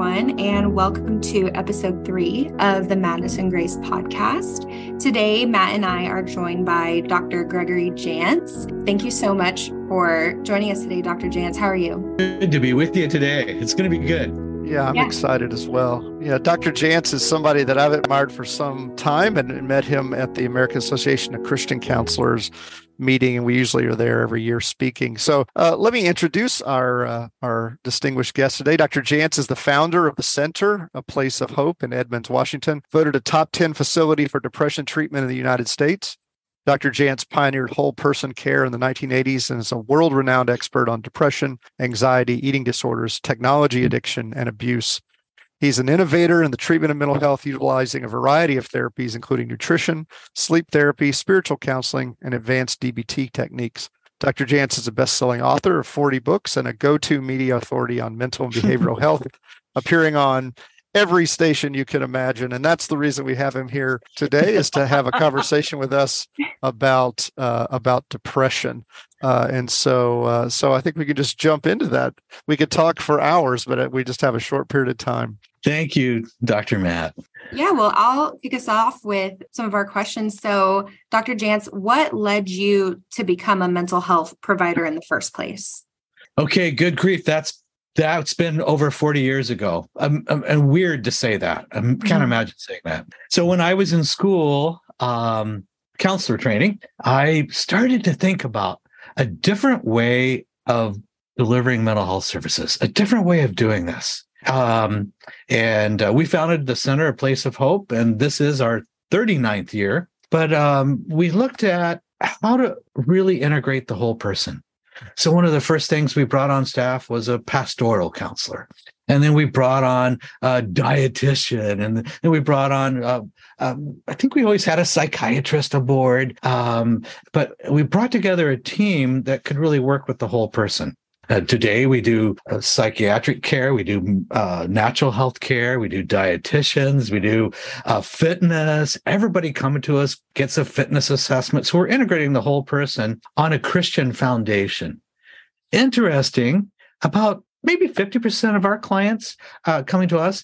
everyone, and welcome to episode three of the Madness and Grace podcast. Today, Matt and I are joined by Dr. Gregory Jantz. Thank you so much for joining us today, Dr. Jantz. How are you? Good to be with you today. It's going to be good. Yeah, I'm yeah. excited as well. Yeah, Dr. Jantz is somebody that I've admired for some time and met him at the American Association of Christian Counselors meeting, and we usually are there every year speaking. So uh, let me introduce our uh, our distinguished guest today. Dr. Jantz is the founder of the Center, a place of hope in Edmonds, Washington, voted a top 10 facility for depression treatment in the United States. Dr. Jantz pioneered whole person care in the 1980s and is a world renowned expert on depression, anxiety, eating disorders, technology addiction, and abuse. He's an innovator in the treatment of mental health, utilizing a variety of therapies, including nutrition, sleep therapy, spiritual counseling, and advanced DBT techniques. Dr. Jantz is a best selling author of 40 books and a go to media authority on mental and behavioral health, appearing on every station you can imagine and that's the reason we have him here today is to have a conversation with us about uh, about depression uh, and so uh, so i think we could just jump into that we could talk for hours but uh, we just have a short period of time thank you dr matt yeah well i'll kick us off with some of our questions so dr jantz what led you to become a mental health provider in the first place okay good grief that's that's been over 40 years ago. Um, um, and weird to say that. I can't mm-hmm. imagine saying that. So when I was in school, um, counselor training, I started to think about a different way of delivering mental health services, a different way of doing this. Um, and uh, we founded the Center, a place of hope, and this is our 39th year. But um, we looked at how to really integrate the whole person. So one of the first things we brought on staff was a pastoral counselor. And then we brought on a dietitian, and then we brought on, uh, um, I think we always had a psychiatrist aboard. Um, but we brought together a team that could really work with the whole person. Uh, today, we do uh, psychiatric care, we do uh, natural health care, we do dietitians, we do uh, fitness. Everybody coming to us gets a fitness assessment. So we're integrating the whole person on a Christian foundation. Interesting, about maybe 50% of our clients uh, coming to us,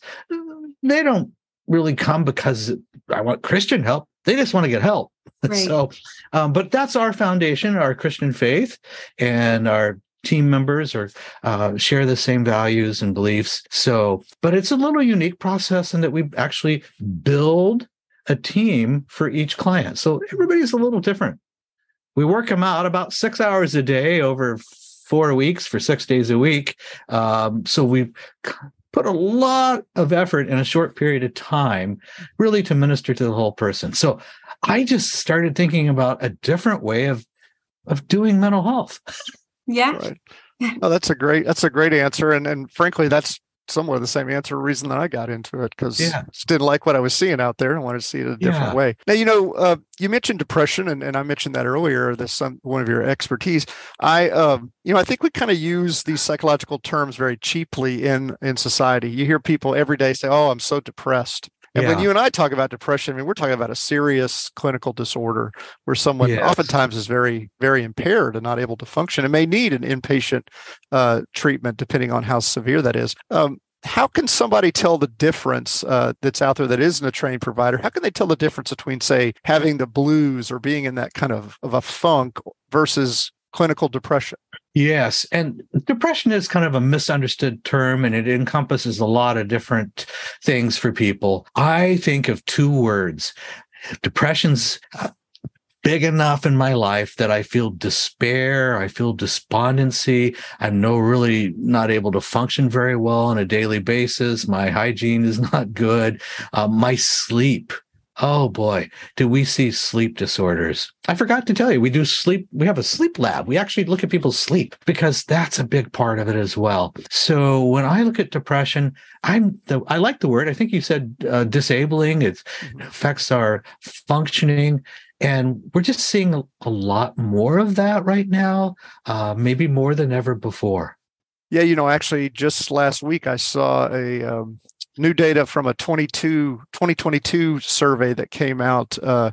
they don't really come because I want Christian help. They just want to get help. Right. So, um, but that's our foundation, our Christian faith, and our team members or uh, share the same values and beliefs. So, but it's a little unique process in that we actually build a team for each client. So everybody's a little different. We work them out about six hours a day over four weeks for six days a week. Um, so we've put a lot of effort in a short period of time really to minister to the whole person. So I just started thinking about a different way of of doing mental health. Yeah. Right. Oh, that's a great that's a great answer. And and frankly, that's somewhere the same answer reason that I got into it because yeah. just didn't like what I was seeing out there and wanted to see it a different yeah. way. Now, you know, uh, you mentioned depression and, and I mentioned that earlier, this um, one of your expertise. I, um, you know, I think we kind of use these psychological terms very cheaply in, in society. You hear people every day say, oh, I'm so depressed. And yeah. when you and I talk about depression, I mean, we're talking about a serious clinical disorder where someone yes. oftentimes is very, very impaired and not able to function and may need an inpatient uh, treatment, depending on how severe that is. Um, how can somebody tell the difference uh, that's out there that isn't a trained provider? How can they tell the difference between, say, having the blues or being in that kind of, of a funk versus clinical depression? Yes. And depression is kind of a misunderstood term and it encompasses a lot of different things for people. I think of two words depression's uh, big enough in my life that I feel despair, I feel despondency. I'm no really not able to function very well on a daily basis. My hygiene is not good. Uh, my sleep Oh boy, do we see sleep disorders? I forgot to tell you, we do sleep. We have a sleep lab. We actually look at people's sleep because that's a big part of it as well. So when I look at depression, I'm the, I like the word. I think you said uh, disabling. It mm-hmm. affects our functioning. And we're just seeing a, a lot more of that right now, uh, maybe more than ever before. Yeah, you know, actually, just last week I saw a um, new data from a 22, 2022 survey that came out. Uh,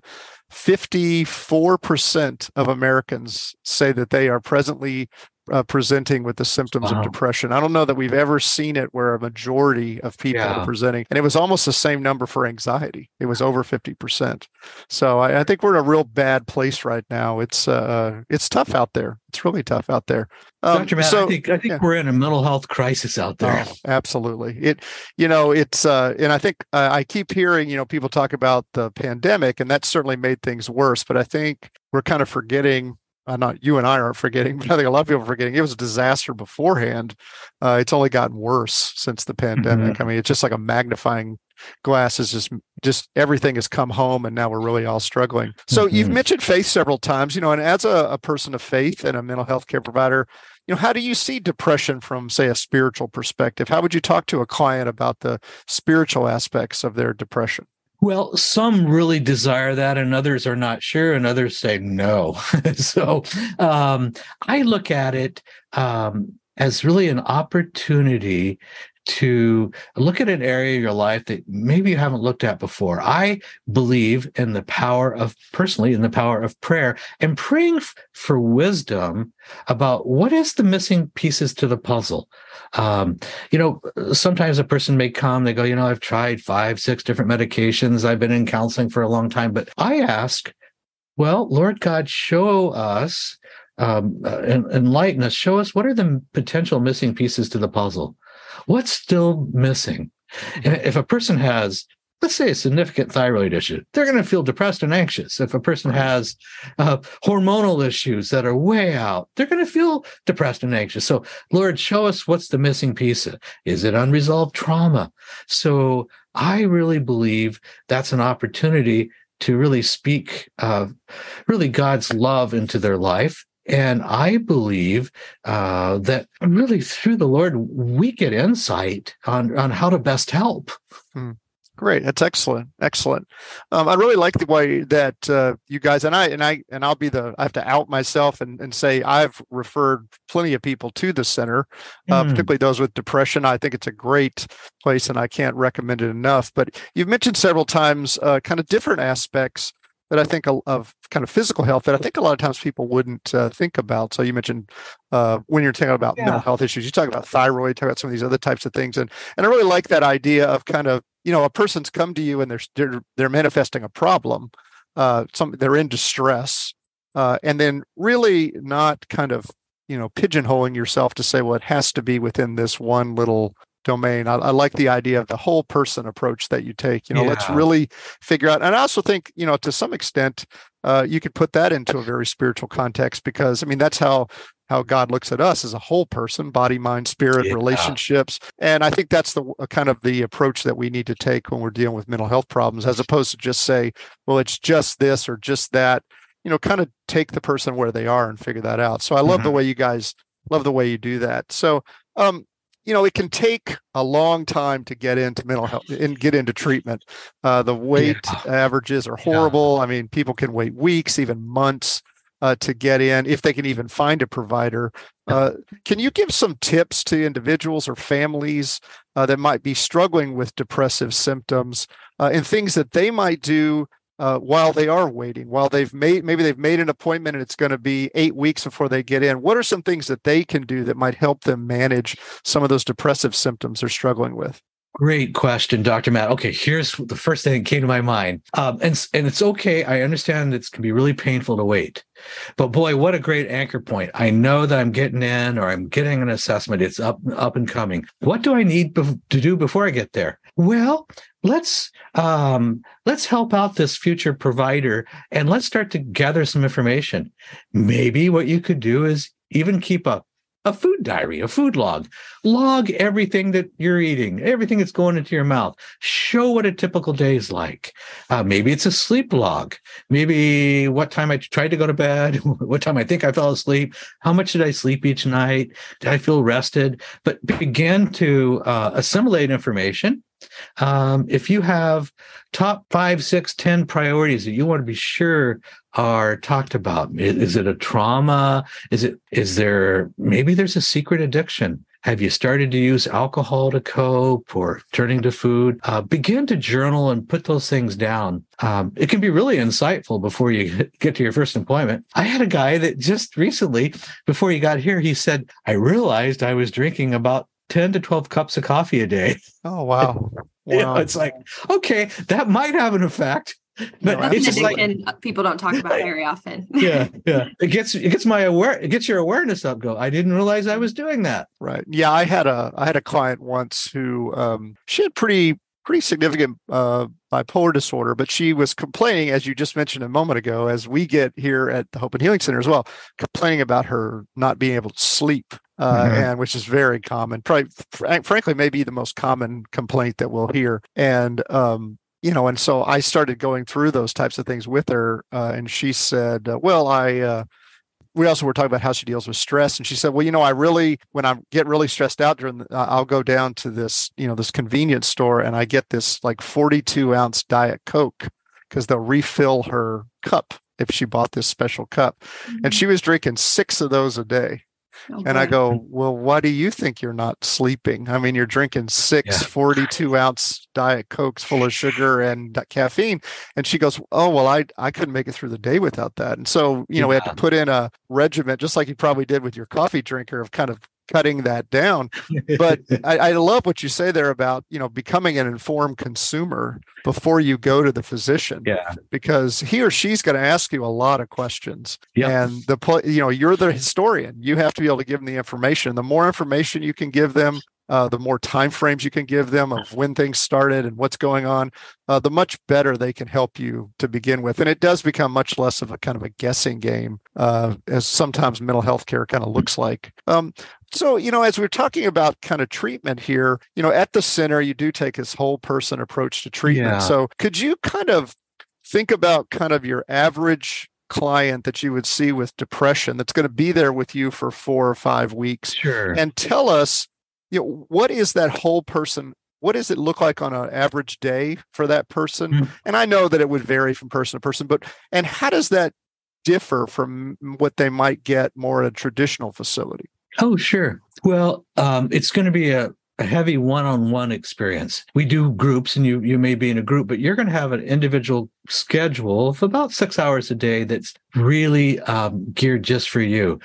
54% of Americans say that they are presently uh, presenting with the symptoms wow. of depression. I don't know that we've ever seen it where a majority of people yeah. are presenting, and it was almost the same number for anxiety. It was over fifty percent. So I, I, think we're in a real bad place right now. It's uh, it's tough out there. It's really tough out there. Um, Dr. Matt, so, I think I think yeah. we're in a mental health crisis out there. Oh, absolutely. It, you know, it's uh, and I think uh, I keep hearing you know people talk about the pandemic, and that certainly made things worse. But I think we're kind of forgetting uh, not you and I aren't forgetting, but I think a lot of people are forgetting it was a disaster beforehand. Uh, it's only gotten worse since the pandemic. Mm-hmm. I mean, it's just like a magnifying glass is just just everything has come home and now we're really all struggling. So mm-hmm. you've mentioned faith several times, you know, and as a, a person of faith and a mental health care provider, you know, how do you see depression from, say, a spiritual perspective? How would you talk to a client about the spiritual aspects of their depression? Well, some really desire that, and others are not sure, and others say no. so um, I look at it um, as really an opportunity to look at an area of your life that maybe you haven't looked at before. I believe in the power of personally in the power of prayer and praying f- for wisdom about what is the missing pieces to the puzzle. Um, you know, sometimes a person may come, they go, you know, I've tried five, six different medications. I've been in counseling for a long time, but I ask, well, Lord God, show us um, uh, enlighten us, show us what are the potential missing pieces to the puzzle. What's still missing? And if a person has, let's say, a significant thyroid issue, they're going to feel depressed and anxious. If a person has uh, hormonal issues that are way out, they're going to feel depressed and anxious. So, Lord, show us what's the missing piece. Is it unresolved trauma? So, I really believe that's an opportunity to really speak uh, really God's love into their life and I believe uh, that really through the Lord, we get insight on, on how to best help. Hmm. Great, that's excellent, excellent. Um, I really like the way that uh, you guys and I and I and I'll be the I have to out myself and, and say I've referred plenty of people to the center, uh, mm. particularly those with depression. I think it's a great place, and I can't recommend it enough. But you've mentioned several times uh, kind of different aspects that I think of kind of physical health that I think a lot of times people wouldn't uh, think about. So you mentioned uh, when you're talking about yeah. mental health issues, you talk about thyroid, talk about some of these other types of things, and and I really like that idea of kind of you know a person's come to you and they're they're, they're manifesting a problem, uh, some they're in distress, uh, and then really not kind of you know pigeonholing yourself to say well it has to be within this one little domain. I, I, like the idea of the whole person approach that you take. You know, yeah. let's really figure out. And I also think, you know, to some extent, uh, you could put that into a very spiritual context because I mean that's how how God looks at us as a whole person, body, mind, spirit, yeah. relationships. And I think that's the kind of the approach that we need to take when we're dealing with mental health problems, as opposed to just say, well, it's just this or just that. You know, kind of take the person where they are and figure that out. So I love mm-hmm. the way you guys love the way you do that. So um, you know, it can take a long time to get into mental health and get into treatment. Uh, the wait yeah. averages are horrible. Yeah. I mean, people can wait weeks, even months uh, to get in if they can even find a provider. Uh, can you give some tips to individuals or families uh, that might be struggling with depressive symptoms uh, and things that they might do uh, while they are waiting, while they've made maybe they've made an appointment and it's going to be eight weeks before they get in. What are some things that they can do that might help them manage some of those depressive symptoms they're struggling with? Great question, Dr. Matt. Okay, here's the first thing that came to my mind. Um, and, and it's okay. I understand it can be really painful to wait. But boy, what a great anchor point. I know that I'm getting in or I'm getting an assessment. It's up, up and coming. What do I need to do before I get there? Well, let's um, let's help out this future provider and let's start to gather some information. Maybe what you could do is even keep a a food diary, a food log. Log everything that you're eating, everything that's going into your mouth. Show what a typical day is like. Uh, maybe it's a sleep log. Maybe what time I tried to go to bed, what time I think I fell asleep, how much did I sleep each night? Did I feel rested? But begin to uh, assimilate information um, if you have top five, six, ten priorities that you want to be sure are talked about, is, is it a trauma? Is it is there maybe there's a secret addiction? Have you started to use alcohol to cope or turning to food? Uh, begin to journal and put those things down. Um, it can be really insightful before you get to your first employment. I had a guy that just recently, before he got here, he said, I realized I was drinking about 10 to 12 cups of coffee a day. Oh, wow. wow. You know, it's like, okay, that might have an effect. But no, it's just like people don't talk about very often. yeah, yeah. It gets it gets my aware it gets your awareness up. Go. I didn't realize I was doing that. Right. Yeah. I had a I had a client once who um she had pretty pretty significant uh, bipolar disorder, but she was complaining, as you just mentioned a moment ago, as we get here at the Hope and Healing Center as well, complaining about her not being able to sleep, uh, mm-hmm. and which is very common. Probably, fr- frankly, maybe the most common complaint that we'll hear. And um, you know, and so I started going through those types of things with her, uh, and she said, uh, "Well, I." We also were talking about how she deals with stress, and she said, "Well, you know, I really, when I get really stressed out during, the, I'll go down to this, you know, this convenience store, and I get this like 42 ounce diet coke because they'll refill her cup if she bought this special cup, mm-hmm. and she was drinking six of those a day." Oh, and I go, well, why do you think you're not sleeping? I mean, you're drinking six yeah. 42 ounce Diet Cokes full of sugar and caffeine. And she goes, oh, well, I, I couldn't make it through the day without that. And so, you yeah. know, we had to put in a regiment, just like you probably did with your coffee drinker of kind of cutting that down. But I, I, love what you say there about you know becoming an informed consumer before you go to the physician. Yeah, because he or she's going to ask you a lot of questions. And the you know you're the historian. You have to be able to give them the information. The more information you can give them, uh, the more time frames you can give them of when things started and what's going on, uh, the much better they can help you to begin with. And it does become much less of a kind of a guessing game, uh, as sometimes mental health care kind of looks like. Um, so, you know, as we're talking about kind of treatment here, you know, at the center, you do take this whole person approach to treatment. Yeah. So, could you kind of think about kind of your average client that you would see with depression that's going to be there with you for four or five weeks? Sure. And tell us you know what is that whole person what does it look like on an average day for that person mm-hmm. and i know that it would vary from person to person but and how does that differ from what they might get more at a traditional facility oh sure. Well um, it's going to be a, a heavy one-on-one experience. We do groups and you you may be in a group but you're going to have an individual schedule of about six hours a day that's really um, geared just for you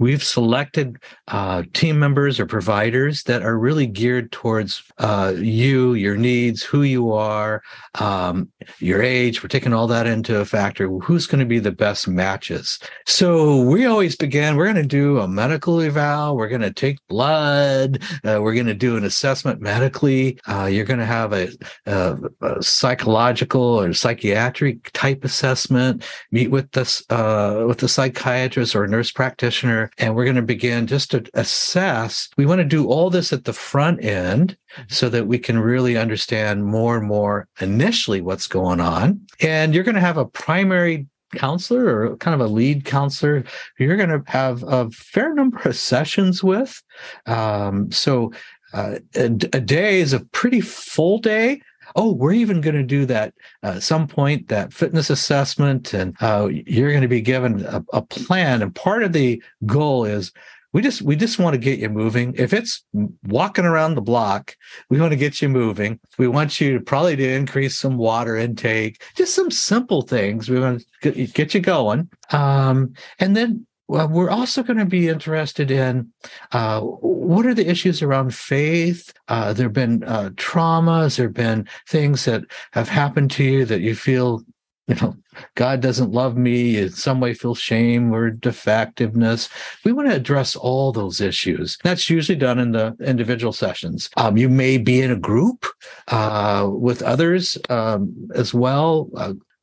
We've selected uh, team members or providers that are really geared towards uh, you, your needs, who you are, um, your age. We're taking all that into a factor. Who's going to be the best matches? So we always begin. We're going to do a medical eval. We're going to take blood. Uh, we're going to do an assessment medically. Uh, you're going to have a, a, a, psychological or psychiatric type assessment. Meet with the uh, with the psychiatrist or nurse practitioner and we're going to begin just to assess. We want to do all this at the front end so that we can really understand more and more initially what's going on. And you're going to have a primary counselor or kind of a lead counselor you're going to have a fair number of sessions with. Um, so uh, a, a day is a pretty full day oh, we're even going to do that uh, at some point, that fitness assessment, and uh, you're going to be given a, a plan. And part of the goal is we just we just want to get you moving. If it's walking around the block we want to get you moving. We want you to probably to increase some water intake just some simple things. We want to get you going. Um, and then well, we're also going to be interested in uh, what are the issues around faith. Uh, there have been uh, traumas. There have been things that have happened to you that you feel, you know, God doesn't love me. In some way, feel shame or defectiveness. We want to address all those issues. That's usually done in the individual sessions. Um, you may be in a group uh, with others um, as well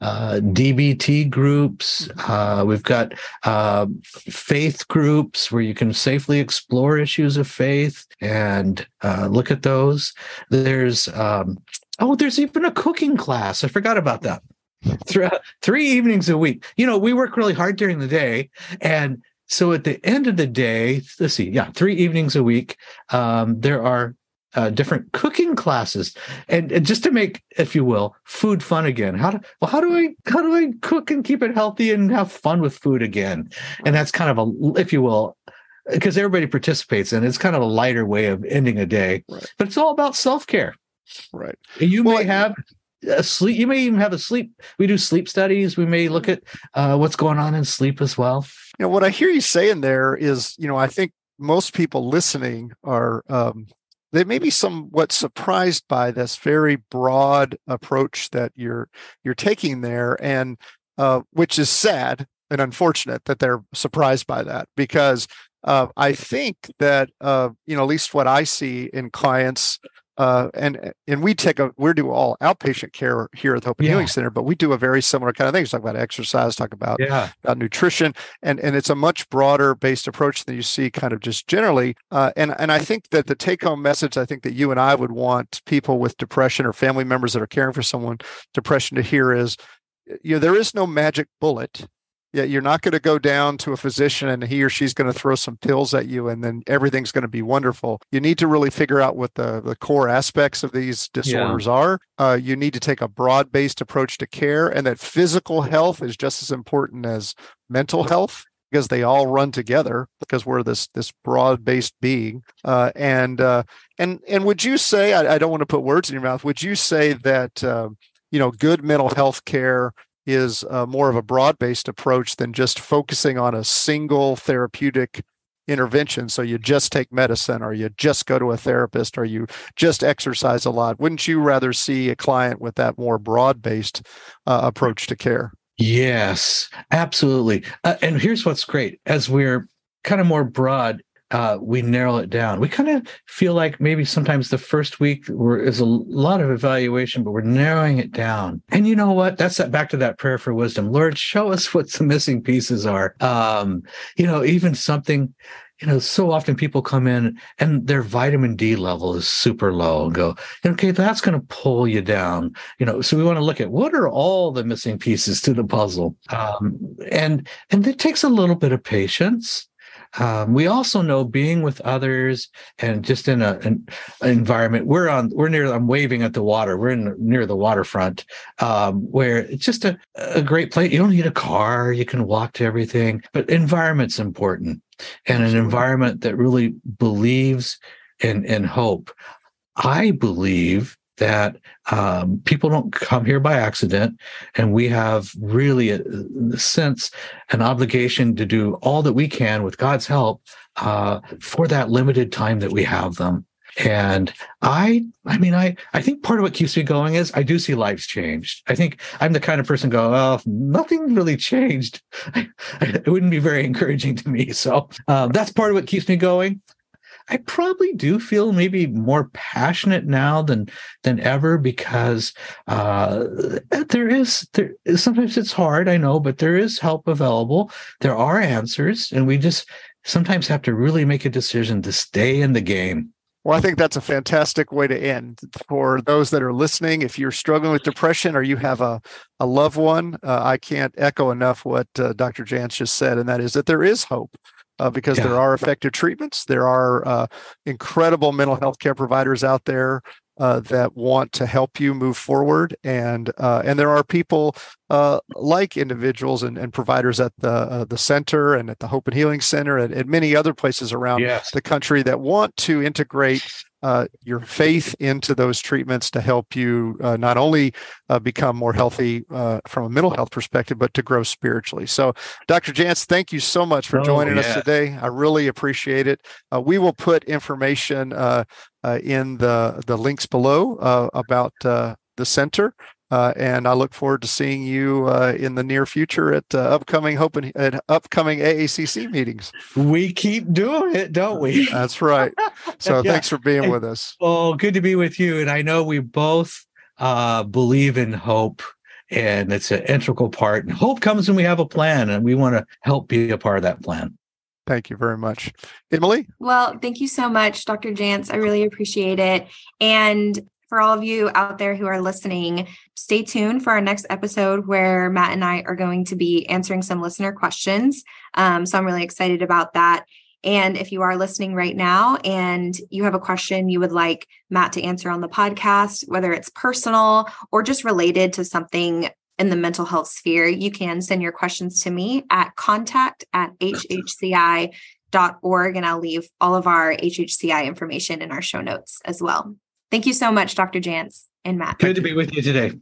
uh, DBT groups. Uh, we've got uh, faith groups where you can safely explore issues of faith and uh, look at those. There's um, oh, there's even a cooking class. I forgot about that. Three, three evenings a week. You know, we work really hard during the day, and so at the end of the day, let's see, yeah, three evenings a week. Um, there are uh, different cooking classes, and, and, just to make, if you will, food fun again. How do well? How do I how do I cook and keep it healthy and have fun with food again? And that's kind of a, if you will, because everybody participates and it's kind of a lighter way of ending a day. Right. But it's all about self care. Right. You well, may have a sleep. You may even have a sleep. We do sleep studies. We may look at uh, what's going on in sleep as well. You know what I hear you saying there is, you know, I think most people listening are um, they may be somewhat surprised by this very broad approach that you're you're taking there, and uh, which is sad and unfortunate that they're surprised by that because uh, I think that uh, you know at least what I see in clients uh, and and we take a we do all outpatient care here at the Hope and yeah. Healing Center, but we do a very similar kind of thing. Talk about exercise, talk about yeah. about nutrition, and and it's a much broader based approach than you see kind of just generally. Uh, and and I think that the take home message I think that you and I would want people with depression or family members that are caring for someone depression to hear is, you know, there is no magic bullet yeah, you're not going to go down to a physician and he or she's going to throw some pills at you and then everything's going to be wonderful. You need to really figure out what the, the core aspects of these disorders yeah. are. Uh, you need to take a broad based approach to care, and that physical health is just as important as mental health because they all run together because we're this this broad based being uh, and uh, and and would you say I, I, don't want to put words in your mouth would you say that uh, you know good mental health care is uh, more of a broad based approach than just focusing on a single therapeutic intervention. So you just take medicine or you just go to a therapist or you just exercise a lot. Wouldn't you rather see a client with that more broad based uh, approach to care? Yes, absolutely. Uh, and here's what's great as we're kind of more broad uh, we narrow it down. We kind of feel like maybe sometimes the first week is a lot of evaluation, but we're narrowing it down. And you know what? That's that back to that prayer for wisdom. Lord, show us what the missing pieces are. Um, you know, even something, you know, so often people come in and their vitamin D level is super low and go, okay, that's going to pull you down. You know, so we want to look at what are all the missing pieces to the puzzle. Um, and and it takes a little bit of patience. Um, we also know being with others and just in a, an environment. We're on. We're near. I'm waving at the water. We're in near the waterfront, um, where it's just a, a great place. You don't need a car. You can walk to everything. But environment's important, and an environment that really believes in in hope. I believe that um, people don't come here by accident, and we have really, a, a sense, an obligation to do all that we can with God's help uh, for that limited time that we have them. And I, I mean, I, I think part of what keeps me going is I do see lives changed. I think I'm the kind of person go, oh, nothing really changed. it wouldn't be very encouraging to me. So uh, that's part of what keeps me going. I probably do feel maybe more passionate now than than ever because uh, there is there sometimes it's hard, I know, but there is help available. There are answers, and we just sometimes have to really make a decision to stay in the game. Well, I think that's a fantastic way to end for those that are listening. If you're struggling with depression or you have a, a loved one, uh, I can't echo enough what uh, Dr. Jantz just said, and that is that there is hope uh, because yeah. there are effective treatments. There are uh, incredible mental health care providers out there uh, that want to help you move forward, and uh, and there are people uh, like individuals and, and providers at the uh, the center and at the Hope and Healing Center and, and many other places around yes. the country that want to integrate uh, your faith into those treatments to help you uh, not only uh, become more healthy uh, from a mental health perspective, but to grow spiritually. So, Dr. Jantz, thank you so much for oh, joining yeah. us today. I really appreciate it. Uh, we will put information uh, in the the links below about the center uh, and I look forward to seeing you uh, in the near future at uh, upcoming Hope and at upcoming AACC meetings. We keep doing it, don't we? That's right. So yeah. thanks for being with us. Oh, good to be with you. And I know we both uh, believe in hope, and it's an integral part. And hope comes when we have a plan, and we want to help be a part of that plan. Thank you very much. Emily? Well, thank you so much, Dr. Jantz. I really appreciate it. And for all of you out there who are listening, stay tuned for our next episode where Matt and I are going to be answering some listener questions. Um, so I'm really excited about that. And if you are listening right now and you have a question you would like Matt to answer on the podcast, whether it's personal or just related to something in the mental health sphere, you can send your questions to me at contact at hhci hhci.org, and I'll leave all of our HHCI information in our show notes as well. Thank you so much, Dr. Jantz and Matt. Good to be with you today.